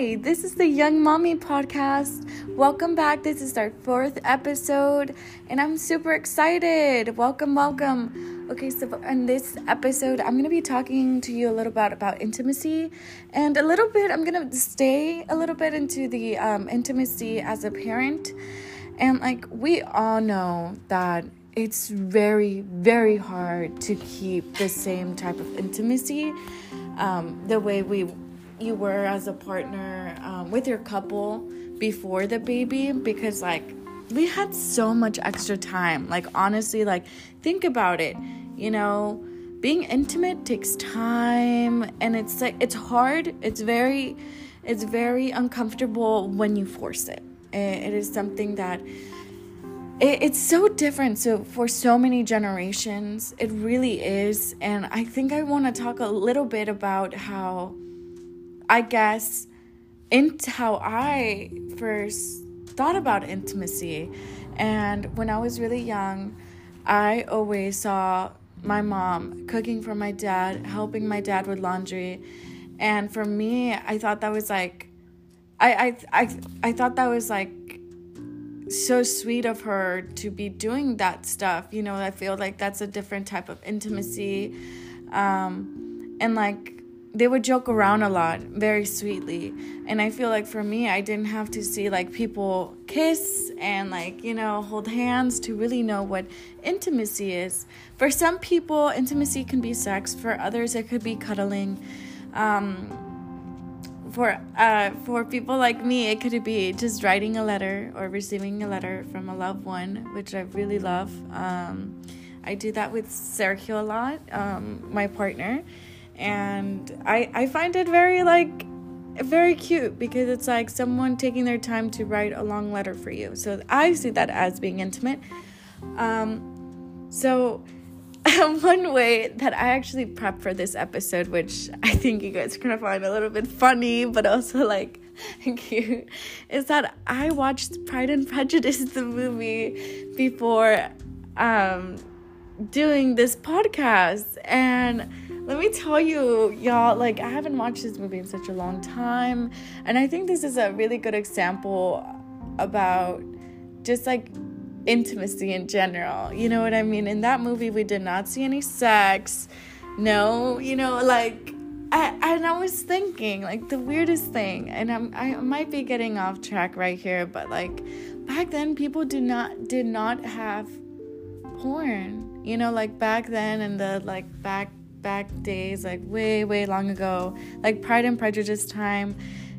Hi, this is the Young Mommy Podcast. Welcome back. This is our fourth episode, and I'm super excited. Welcome, welcome. Okay, so in this episode, I'm to be talking to you a little bit about intimacy, and a little bit, I'm to stay a little bit into the um, intimacy as a parent. And like, we all know that it's very, very hard to keep the same type of intimacy um, the way we you were as a partner um, with your couple before the baby because like we had so much extra time. Like honestly like think about it. You know being intimate takes time and it's like it's hard. It's very it's very uncomfortable when you force it. It is something that it, it's so different. So for so many generations it really is. And i think i want to talk a little bit about how I guess, into how I first thought about intimacy. And when I was really young, I always saw my mom cooking for my dad, helping my dad with laundry. And for me, I thought that was like, I, I, I, I thought that was like so sweet of her to be doing that stuff. You know, I feel like that's a different type of intimacy. Um, and like, they would joke around a lot very sweetly. And i feel like for me i didn't have to see like people kiss and like you know hold hands to really know what intimacy is. For some people intimacy can be sex. For others it could be cuddling. Um, for uh, for people like me it could be just writing a letter or receiving a letter from a loved one which i really love. Um, i do that with sergio a lot um, my partner and I I find it very like very cute because it's like someone taking their time to write a long letter for you. So I see that as being intimate. Um, so one way that I actually prep for this episode, which I think you guys are gonna find a little bit funny, but also like cute, is that I watched Pride and Prejudice, the movie, before um, doing this podcast, and let me tell you, y'all, like, I haven't watched this movie in such a long time. And I think this is a really good example about just like intimacy in general. You know what I mean? In that movie, we did not see any sex. No, you know, like, I, and I was thinking, like, the weirdest thing, and I'm, I might be getting off track right here, but like, back then, people did not, did not have porn. You know, like back then, in the like back back days, like way, way long ago, like Pride and Prejudice time,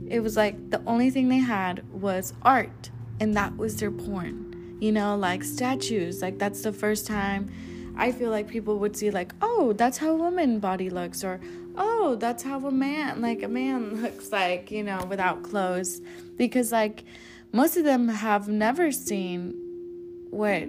it was like the only thing they had was art, and that was their porn. You know, like statues, like that's the first time I feel like people would see, like, oh, that's how a woman body looks, or oh, that's how a man, like a man looks like, you know, without clothes. Because, like, most of them have never seen what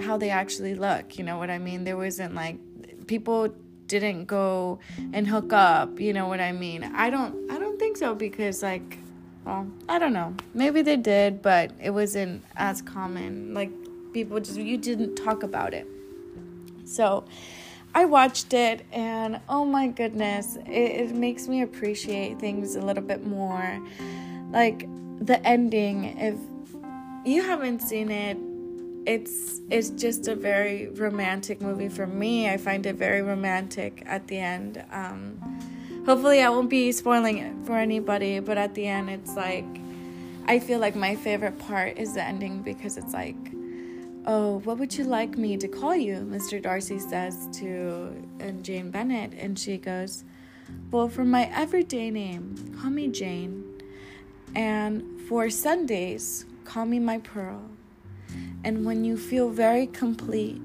how they actually look you know what i mean there wasn't like people didn't go and hook up, you know what I mean? I don't I don't think so because like well, I don't know. Maybe they did, but it wasn't as common. Like people just you didn't talk about it. So I watched it and oh my goodness, it, it makes me appreciate things a little bit more. Like the ending, if you haven't seen it, it's it's just a very romantic movie for me. I find it very romantic at the end. Um, hopefully, I won't be spoiling it for anybody, but at the end, it's like I feel like my favorite part is the ending because it's like, oh, what would you like me to call you? Mr. Darcy says to and Jane Bennet, and she goes, well, for my everyday name, call me Jane, and for Sundays, call me my Pearl. And when you feel very complete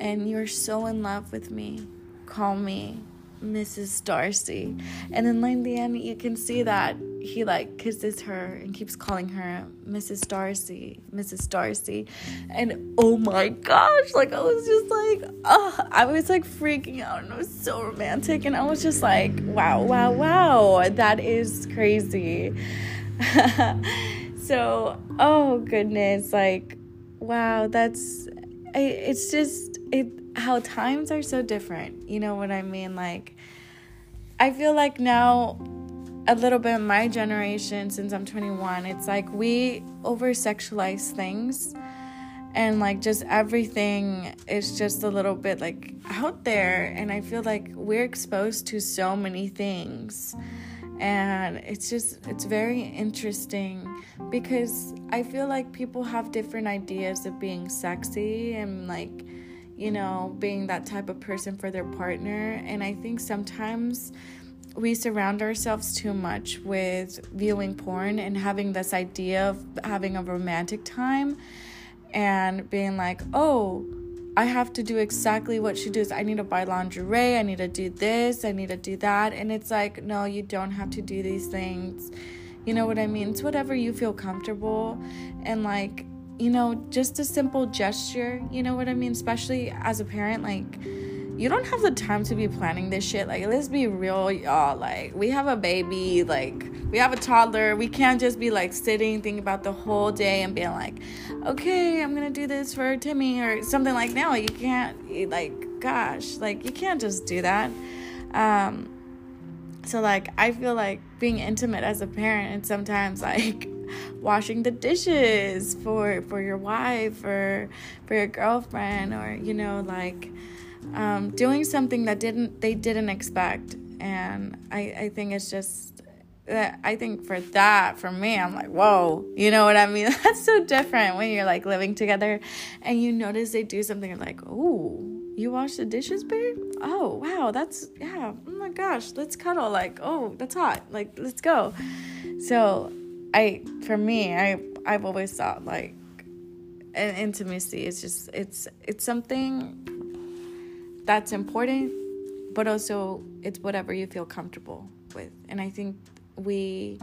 and you're so in love with me, call me Mrs. Darcy. And then in the end, you can see that he like kisses her and keeps calling her Mrs. Darcy, Mrs. Darcy. And oh my gosh, like I was just like, oh, I was like freaking out and it was so romantic. And I was just like, wow, wow, wow, that is crazy. so, oh goodness, like wow, that's it's just it how times are so different. You know what I mean? Like I feel like now a little bit my generation since I'm 21. It's like we over sexualize things and like just everything is just a little bit like out there and I feel like we're exposed to so many things. And it's just it's very interesting because I feel like people have different ideas of being sexy and like you know, being that type of person for their partner. And I think sometimes we surround ourselves too much with viewing porn and having this idea of having a romantic time and being like, oh, I have to do exactly what she does. I need to buy lingerie. I need to do this. I need to do that. And it's like, no, you don't have to do these things. You know what I mean? It's whatever you feel comfortable. And like, you know, just a simple gesture, you know what I mean? Especially as a parent, like, you don't have the time to be planning this shit. Like, let's be real, y'all. Like, we have a baby, like, we have a toddler. We can't just be like sitting, thinking about the whole day and being like, okay, I'm gonna do this for Timmy or something like no, you can't, like, gosh, like, you can't just do that. Um, so, like, I feel like being intimate as a parent and sometimes, like, washing the dishes for for your wife or for your girlfriend or you know like um, doing something that didn't they didn't expect. And I, I think it's just I think for that for me I'm like whoa you know what I mean? That's so different when you're like living together and you notice they do something like oh you wash the dishes babe? Oh wow that's yeah oh my gosh let's cuddle like oh that's hot like let's go. So I for me, I I've always thought like an intimacy is just it's it's something that's important, but also it's whatever you feel comfortable with. And I think we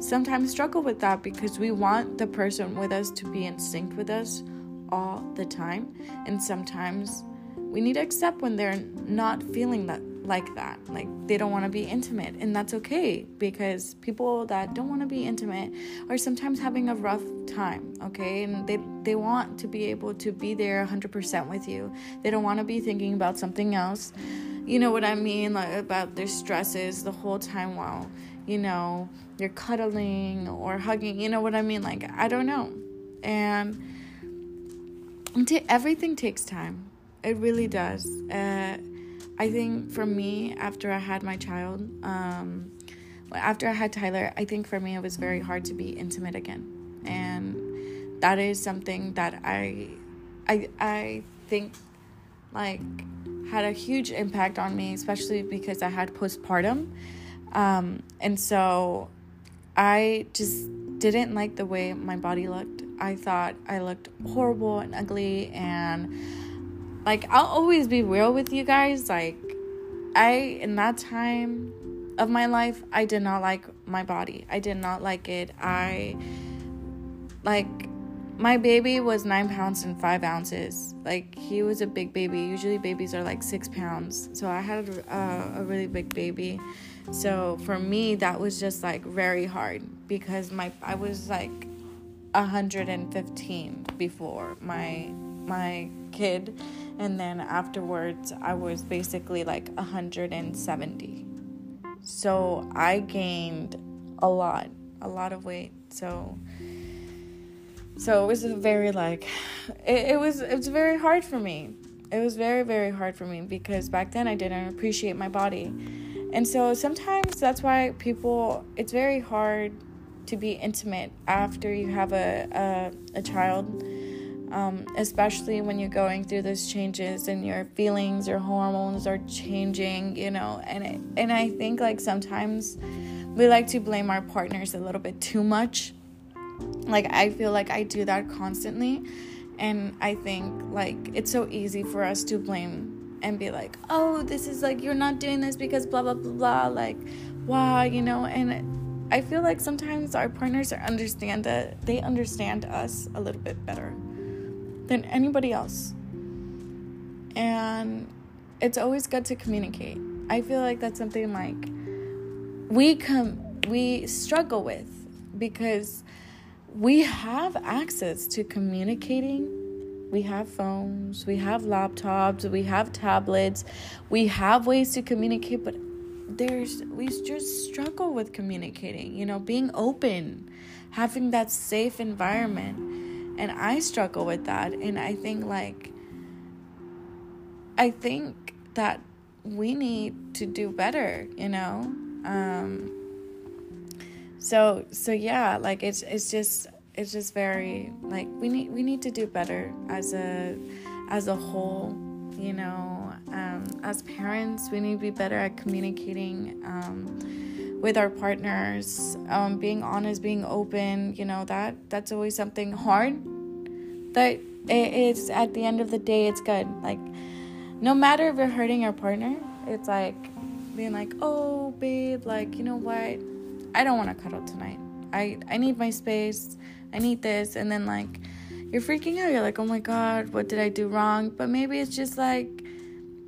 sometimes struggle with that because we want the person with us to be in sync with us all the time. And sometimes we need to accept when they're not feeling that like that. Like they don't want to be intimate, and that's okay because people that don't want to be intimate are sometimes having a rough time, okay? And they they want to be able to be there 100% with you. They don't want to be thinking about something else. You know what I mean? Like about their stresses the whole time while, you know, you're cuddling or hugging. You know what I mean? Like I don't know. And t- everything takes time. It really does. Uh, I think for me, after I had my child, um, after I had Tyler, I think for me it was very hard to be intimate again, and that is something that I, I, I think, like, had a huge impact on me, especially because I had postpartum, um, and so I just didn't like the way my body looked. I thought I looked horrible and ugly and like I'll always be real with you guys. Like I in that time of my life, I did not like my body. I did not like it. I like my baby was nine pounds and five ounces. Like he was a big baby. Usually babies are like six pounds. So I had a, a really big baby. So for me, that was just like very hard because my I was like 115 before my my kid and then afterwards I was basically like 170. So I gained a lot, a lot of weight. So so it was very like it, it was it was very hard for me. It was very very hard for me because back then I didn't appreciate my body. And so sometimes that's why people it's very hard to be intimate after you have a a, a child um, especially when you're going through those changes and your feelings, your hormones are changing, you know. And it, and I think like sometimes we like to blame our partners a little bit too much. Like I feel like I do that constantly, and I think like it's so easy for us to blame and be like, oh, this is like you're not doing this because blah blah blah blah. Like, wow, you know, and I feel like sometimes our partners are understand that they understand us a little bit better than anybody else. And it's always good to communicate. I feel like that's something like we come we struggle with because we have access to communicating. We have phones, we have laptops, we have tablets, we have ways to communicate, but there's we just struggle with communicating you know being open having that safe environment and i struggle with that. And i think like i think that we need to do better you know? Um so so yeah like it's it's just it's just very like we need we need to do better as a as a whole you know? Um, as parents we need to be better at communicating um, with our partners um, being honest being open you know that that's always something hard. That it's at the end of the day it's good. Like no matter if you're hurting your partner it's like being like oh babe like you know what? I don't want to cuddle tonight. I i need my space. I need this. And then like you're freaking out. You're like, oh my God, what did I do wrong? But maybe it's just like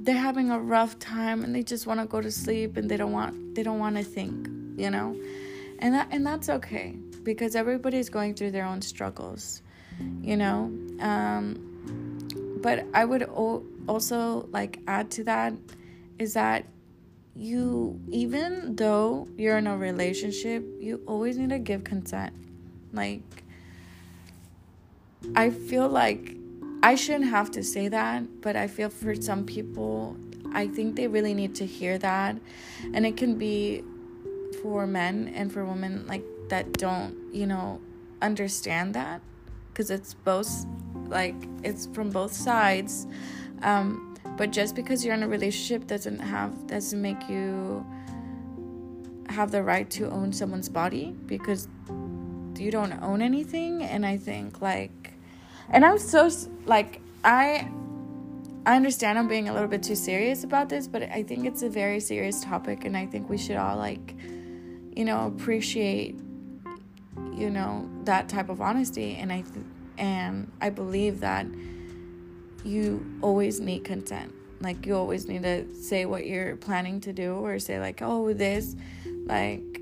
they're having a rough time and they just want to go to sleep and they don't want they don't want to think, you know? And that and that's okay because everybody's going through their own struggles, you know? Um, but I would o- also like add to that is that you even though you're in a relationship, you always need to give consent. Like I feel like I shouldn't have to say that, but I feel for some people, I think they really need to hear that. And it can be for men and for women like that don't, you know, understand that because it's both like it's from both sides. Um, but just because you're in a relationship doesn't have doesn't make you have the right to own someone's body because you don't own anything and i think like and I'm so like I I understand I'm being a little bit too serious about this, but I think it's a very serious topic and I think we should all like you know appreciate you know that type of honesty and I th- and I believe that you always need consent. Like you always need to say what you're planning to do or say like, "Oh, this like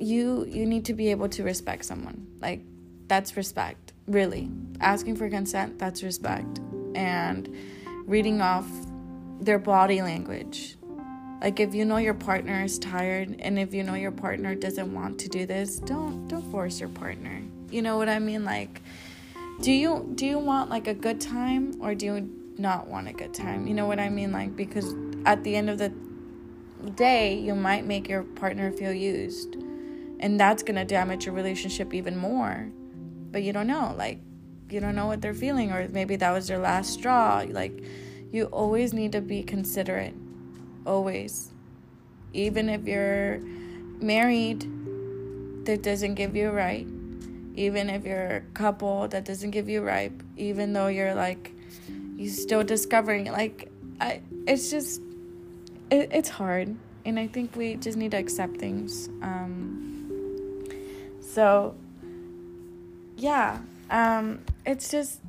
you you need to be able to respect someone. Like that's respect, really. Asking for consent, that's respect. And reading off their body language. Like if you know your partner is tired and if you know your partner doesn't want to do this, don't don't force your partner. You know what I mean? Like do you do you want like a good time or do you not want a good time? You know what I mean? Like because at the end of the day, you might make your partner feel used. And that's going to damage your relationship even more but you don't know like you don't know what they're feeling or maybe that was their last straw. Like you always need to be considerate always. Even if you're married that doesn't give you a right. Even if you're a couple that doesn't give you a right even though you're like you still discovering. Like I, it's just it, it's hard and i think we just need to accept things. Um, so yeah, um, it's just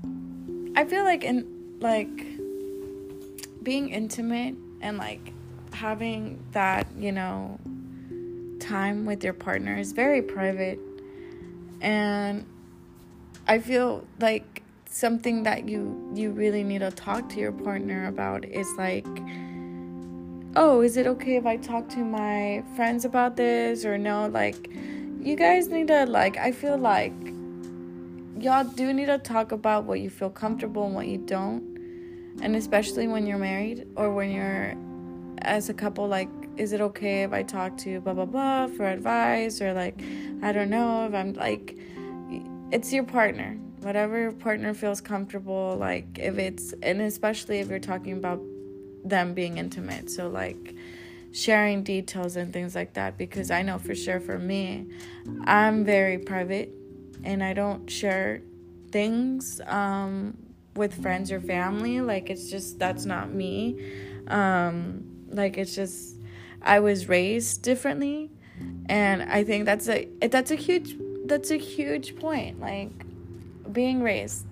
I feel like in like being intimate and like having that you know time with your partner is very private. And i feel like something that you you really need to talk to your partner about is like oh is it okay if i talk to my friends about this or no? Like you guys need to like i feel like y'all do need to talk about what you feel comfortable and what you don't. And especially when you're married or when you're as a couple, like, is it okay if I talk to blah blah blah for advice? Or like, I don't know if I'm like, it's your partner. Whatever your partner feels comfortable, like, if it's, and especially if you're talking about them being intimate. So, like, sharing details and things like that because I know for sure for me, I'm very private and I don't share things um, with friends or family. Like it's just that's not me. Um, like it's just I was raised differently, and I think that's a that's a huge that's a huge point. Like being raised,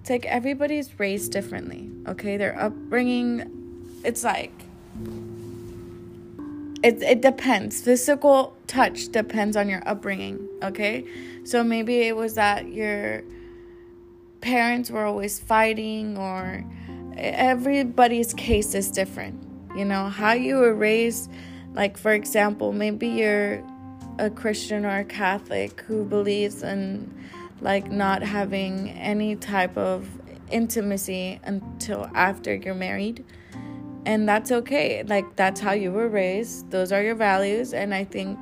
it's like everybody's raised differently. Okay, their upbringing, it's like it it depends. Physical touch depends on your upbringing, okay? So maybe it was that your parents were always fighting or everybody's case is different. You know, how you were raised, like, for example, maybe you're a Christian or a Catholic who believes in like not having any type of intimacy until after you're married. And that's okay. Like, that's how you were raised, those are your values. And I think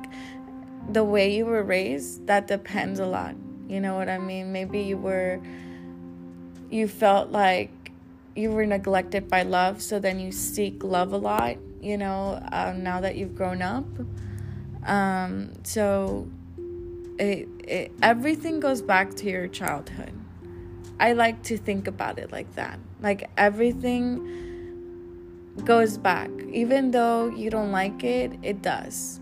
the way you were raised, that depends a lot. You know what I mean? Maybe you were, you felt like you were neglected by love, so then you seek love a lot, you know, um, now that you've grown up. Um, so it, it, everything goes back to your childhood. I like to think about it like that. Like everything goes back. Even though you don't like it, it does.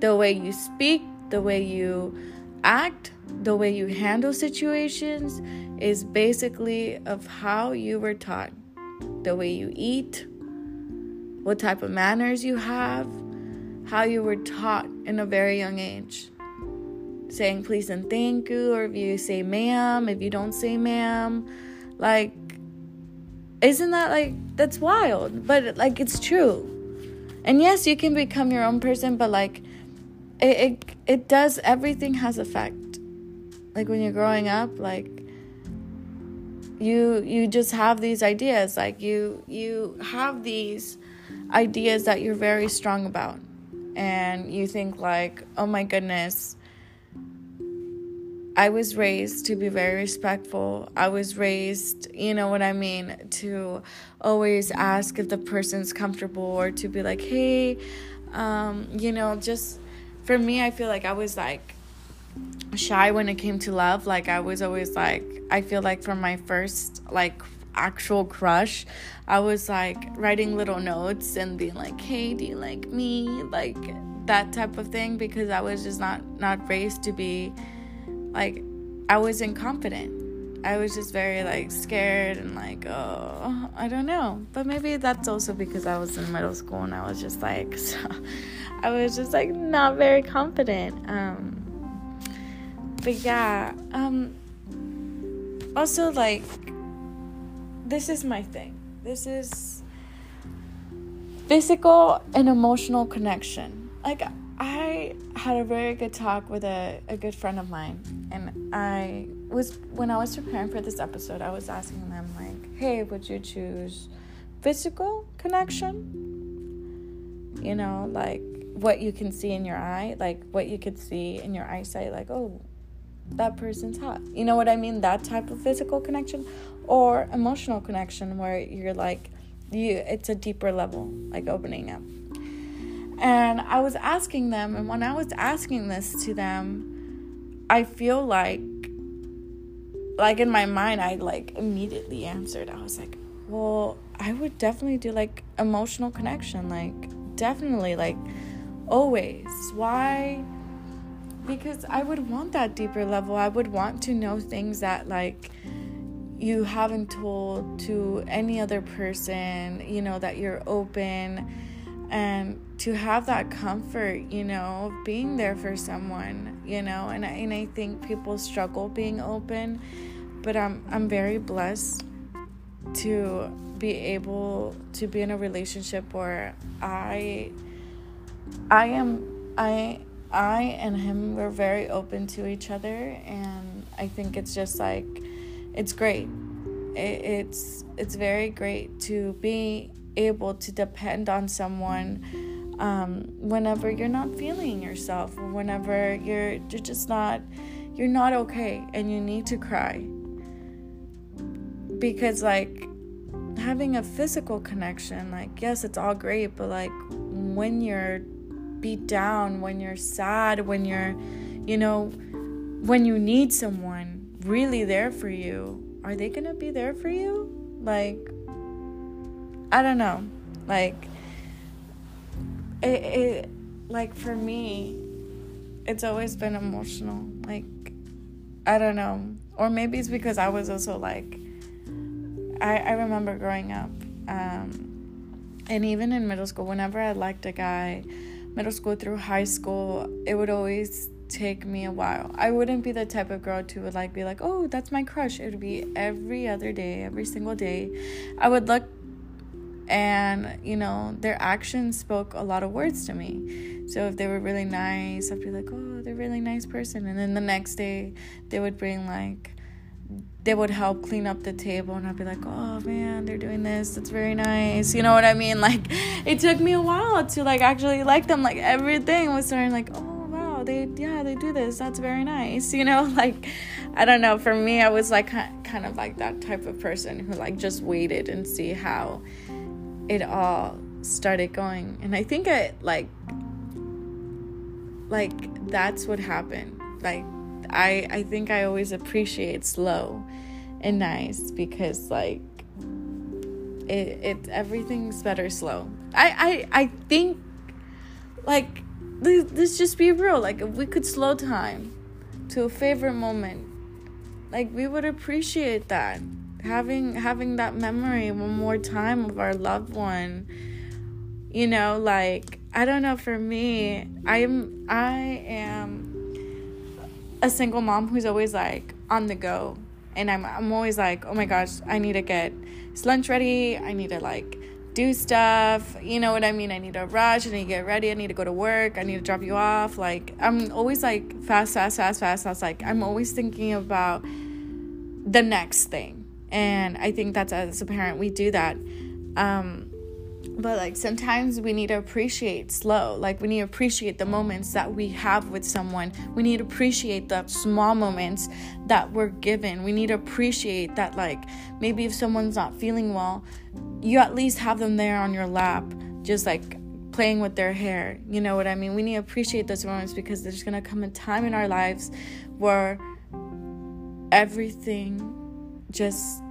The way you speak, the way you act, the way you handle situations is basically of how you were taught. The way you eat, what type of manners you have, how you were taught in a very young age saying please and thank you, or if you say ma'am, if you don't say ma'am, like, isn't that like, that's wild, but like, it's true. And yes, you can become your own person, but like, it, it, it does, everything has effect. Like when you're growing up, like, you you just have these ideas like you you have these ideas that you're very strong about and you think like oh my goodness I was raised to be very respectful. I was raised, you know what I mean, to always ask if the person's comfortable or to be like, hey, um, you know, just for me, I feel like I was like shy when it came to love. Like, I was always like, I feel like from my first, like, actual crush, I was like writing little notes and being like, hey, do you like me? Like, that type of thing because I was just not not raised to be like I wasn't confident. I was just very like scared and like, oh, I don't know. But maybe that's also because I was in middle school and I was just like, so, I was just like not very confident. Um, but yeah, um, also like, this is my thing. This is physical and emotional connection. Like, I had a very good talk with a, a good friend of mine, and I was when I was preparing for this episode, I was asking them like, "Hey, would you choose physical connection? You know, like what you can see in your eye, like what you could see in your eyesight, like oh, that person's hot. You know what I mean? That type of physical connection, or emotional connection where you're like, you, it's a deeper level, like opening up." And I was asking them, and when I was asking this to them, I feel like, like in my mind, I like immediately answered. I was like, well, I would definitely do like emotional connection, like definitely, like always. Why? Because I would want that deeper level. I would want to know things that like you haven't told to any other person, you know, that you're open and to have that comfort, you know, being there for someone, you know, and I, and I think people struggle being open, but I'm I'm very blessed to be able to be in a relationship where I I am I I and him we're very open to each other and I think it's just like it's great. It, it's it's very great to be able to depend on someone um, whenever you're not feeling yourself whenever you're, you're just not you're not okay and you need to cry. Because like having a physical connection like yes it's all great but like when you're beat down when you're sad when you're you know when you need someone really there for you are they gonna be there for you? Like I don't know. Like it, it like for me it's always been emotional. Like I don't know. Or maybe it's because I was also like I, I remember growing up, um, and even in middle school, whenever I liked a guy, middle school through high school, it would always take me a while. I wouldn't be the type of girl to would like be like, oh, that's my crush. It would be every other day, every single day. I would look and you know their actions spoke a lot of words to me so if they were really nice i'd be like oh they're a really nice person and then the next day they would bring like they would help clean up the table and I'd be like, "Oh man, they're doing this. That's very nice." You know what I mean? Like it took me a while to like actually like them. Like everything was starting like, "Oh wow, they yeah, they do this. That's very nice." You know, like I don't know, for me I was like kind of like that type of person who like just waited and see how it all started going. And I think it like like that's what happened. Like I I think I always appreciate slow and nice because like it it everything's better slow. I I I think like let's just be real. Like if we could slow time to a favorite moment, like we would appreciate that. Having having that memory one more time of our loved one. You know, like I don't know for me, I'm I am a single mom who's always like on the go and I'm I'm always like, "Oh my gosh, I need to get lunch ready. I need to like do stuff. You know what I mean? I need to rush. I need to get ready. I need to go to work. I need to drop you off. Like I'm always like fast, fast, fast, fast. fast. Like I'm always thinking about the next thing, and I think that's as a parent we do that. Um, but like sometimes we need to appreciate slow. Like we need to appreciate the moments that we have with someone. We need to appreciate the small moments that we're given. We need to appreciate that like maybe if someone's not feeling well you at least have them there on your lap just like playing with their hair. You know what i mean? We need to appreciate those moments because there's gonna come a time in our lives where everything just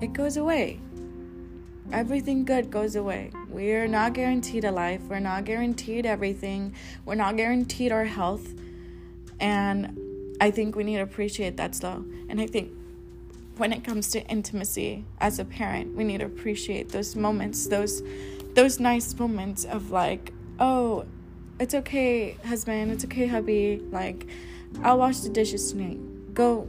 it goes away everything good goes away. We're not guaranteed a life. We're not guaranteed everything. We're not guaranteed our health. And I think we need to appreciate that slow. And I think when it comes to intimacy as a parent, we need to appreciate those moments, those those nice moments of like, oh, it's okay, husband, it's okay, hubby. Like, I'll wash the dishes tonight. Go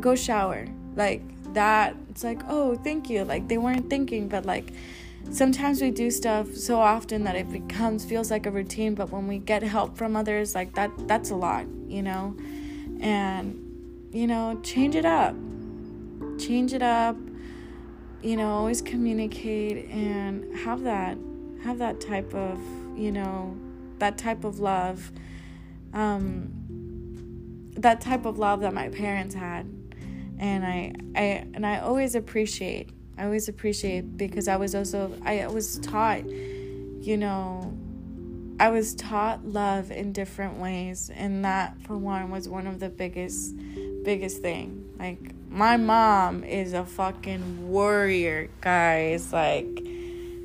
go shower. Like that it's like oh thank you. Like they weren't thinking but like sometimes we do stuff so often that it becomes feels like a routine but when we get help from others like that that's a lot you know? And you know change it up. Change it up. You know always communicate and have that have that type of you know that type of love um that type of love that my parents had and I I and I always appreciate I always appreciate because I was also I was taught you know I was taught love in different ways and that for one was one of the biggest biggest thing. Like my mom is a fucking warrior guys. Like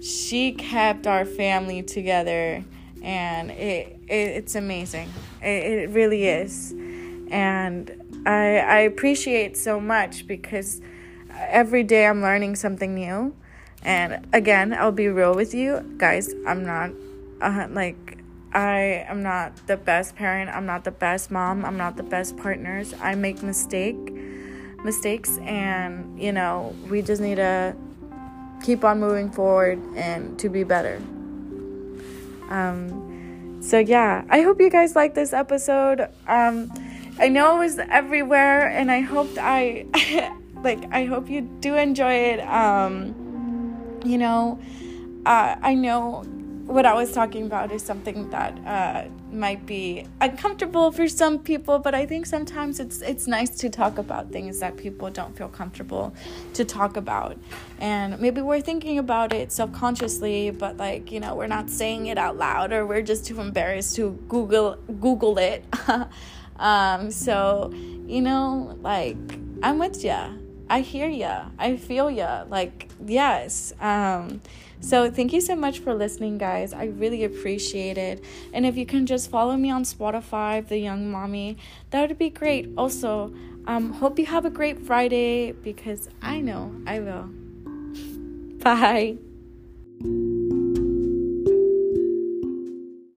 she kept our family together and it, it it's amazing. It, it really is. And I, I appreciate so much because every day I'm learning something new. And again, I'll be real with you guys. I'm not uh, like I am not the best parent. I'm not the best mom. I'm not the best partners. I make mistake mistakes and you know, we just need to keep on moving forward and to be better. Um so yeah, I hope you guys like this episode. Um I know it was everywhere, and I hope I, like, I hope you do enjoy it. Um, you know, uh, I know what I was talking about is something that uh, might be uncomfortable for some people, but I think sometimes it's it's nice to talk about things that people don't feel comfortable to talk about, and maybe we're thinking about it subconsciously, but like you know we're not saying it out loud, or we're just too embarrassed to Google Google it. Um, so, you know, like, I'm with ya. I hear ya. I feel ya. Like, yes. Um, so, thank you so much for listening, guys. I really appreciate it. And if you can just follow me on Spotify, The Young Mommy, that would be great. Also, um, hope you have a great Friday because I know I will. Bye.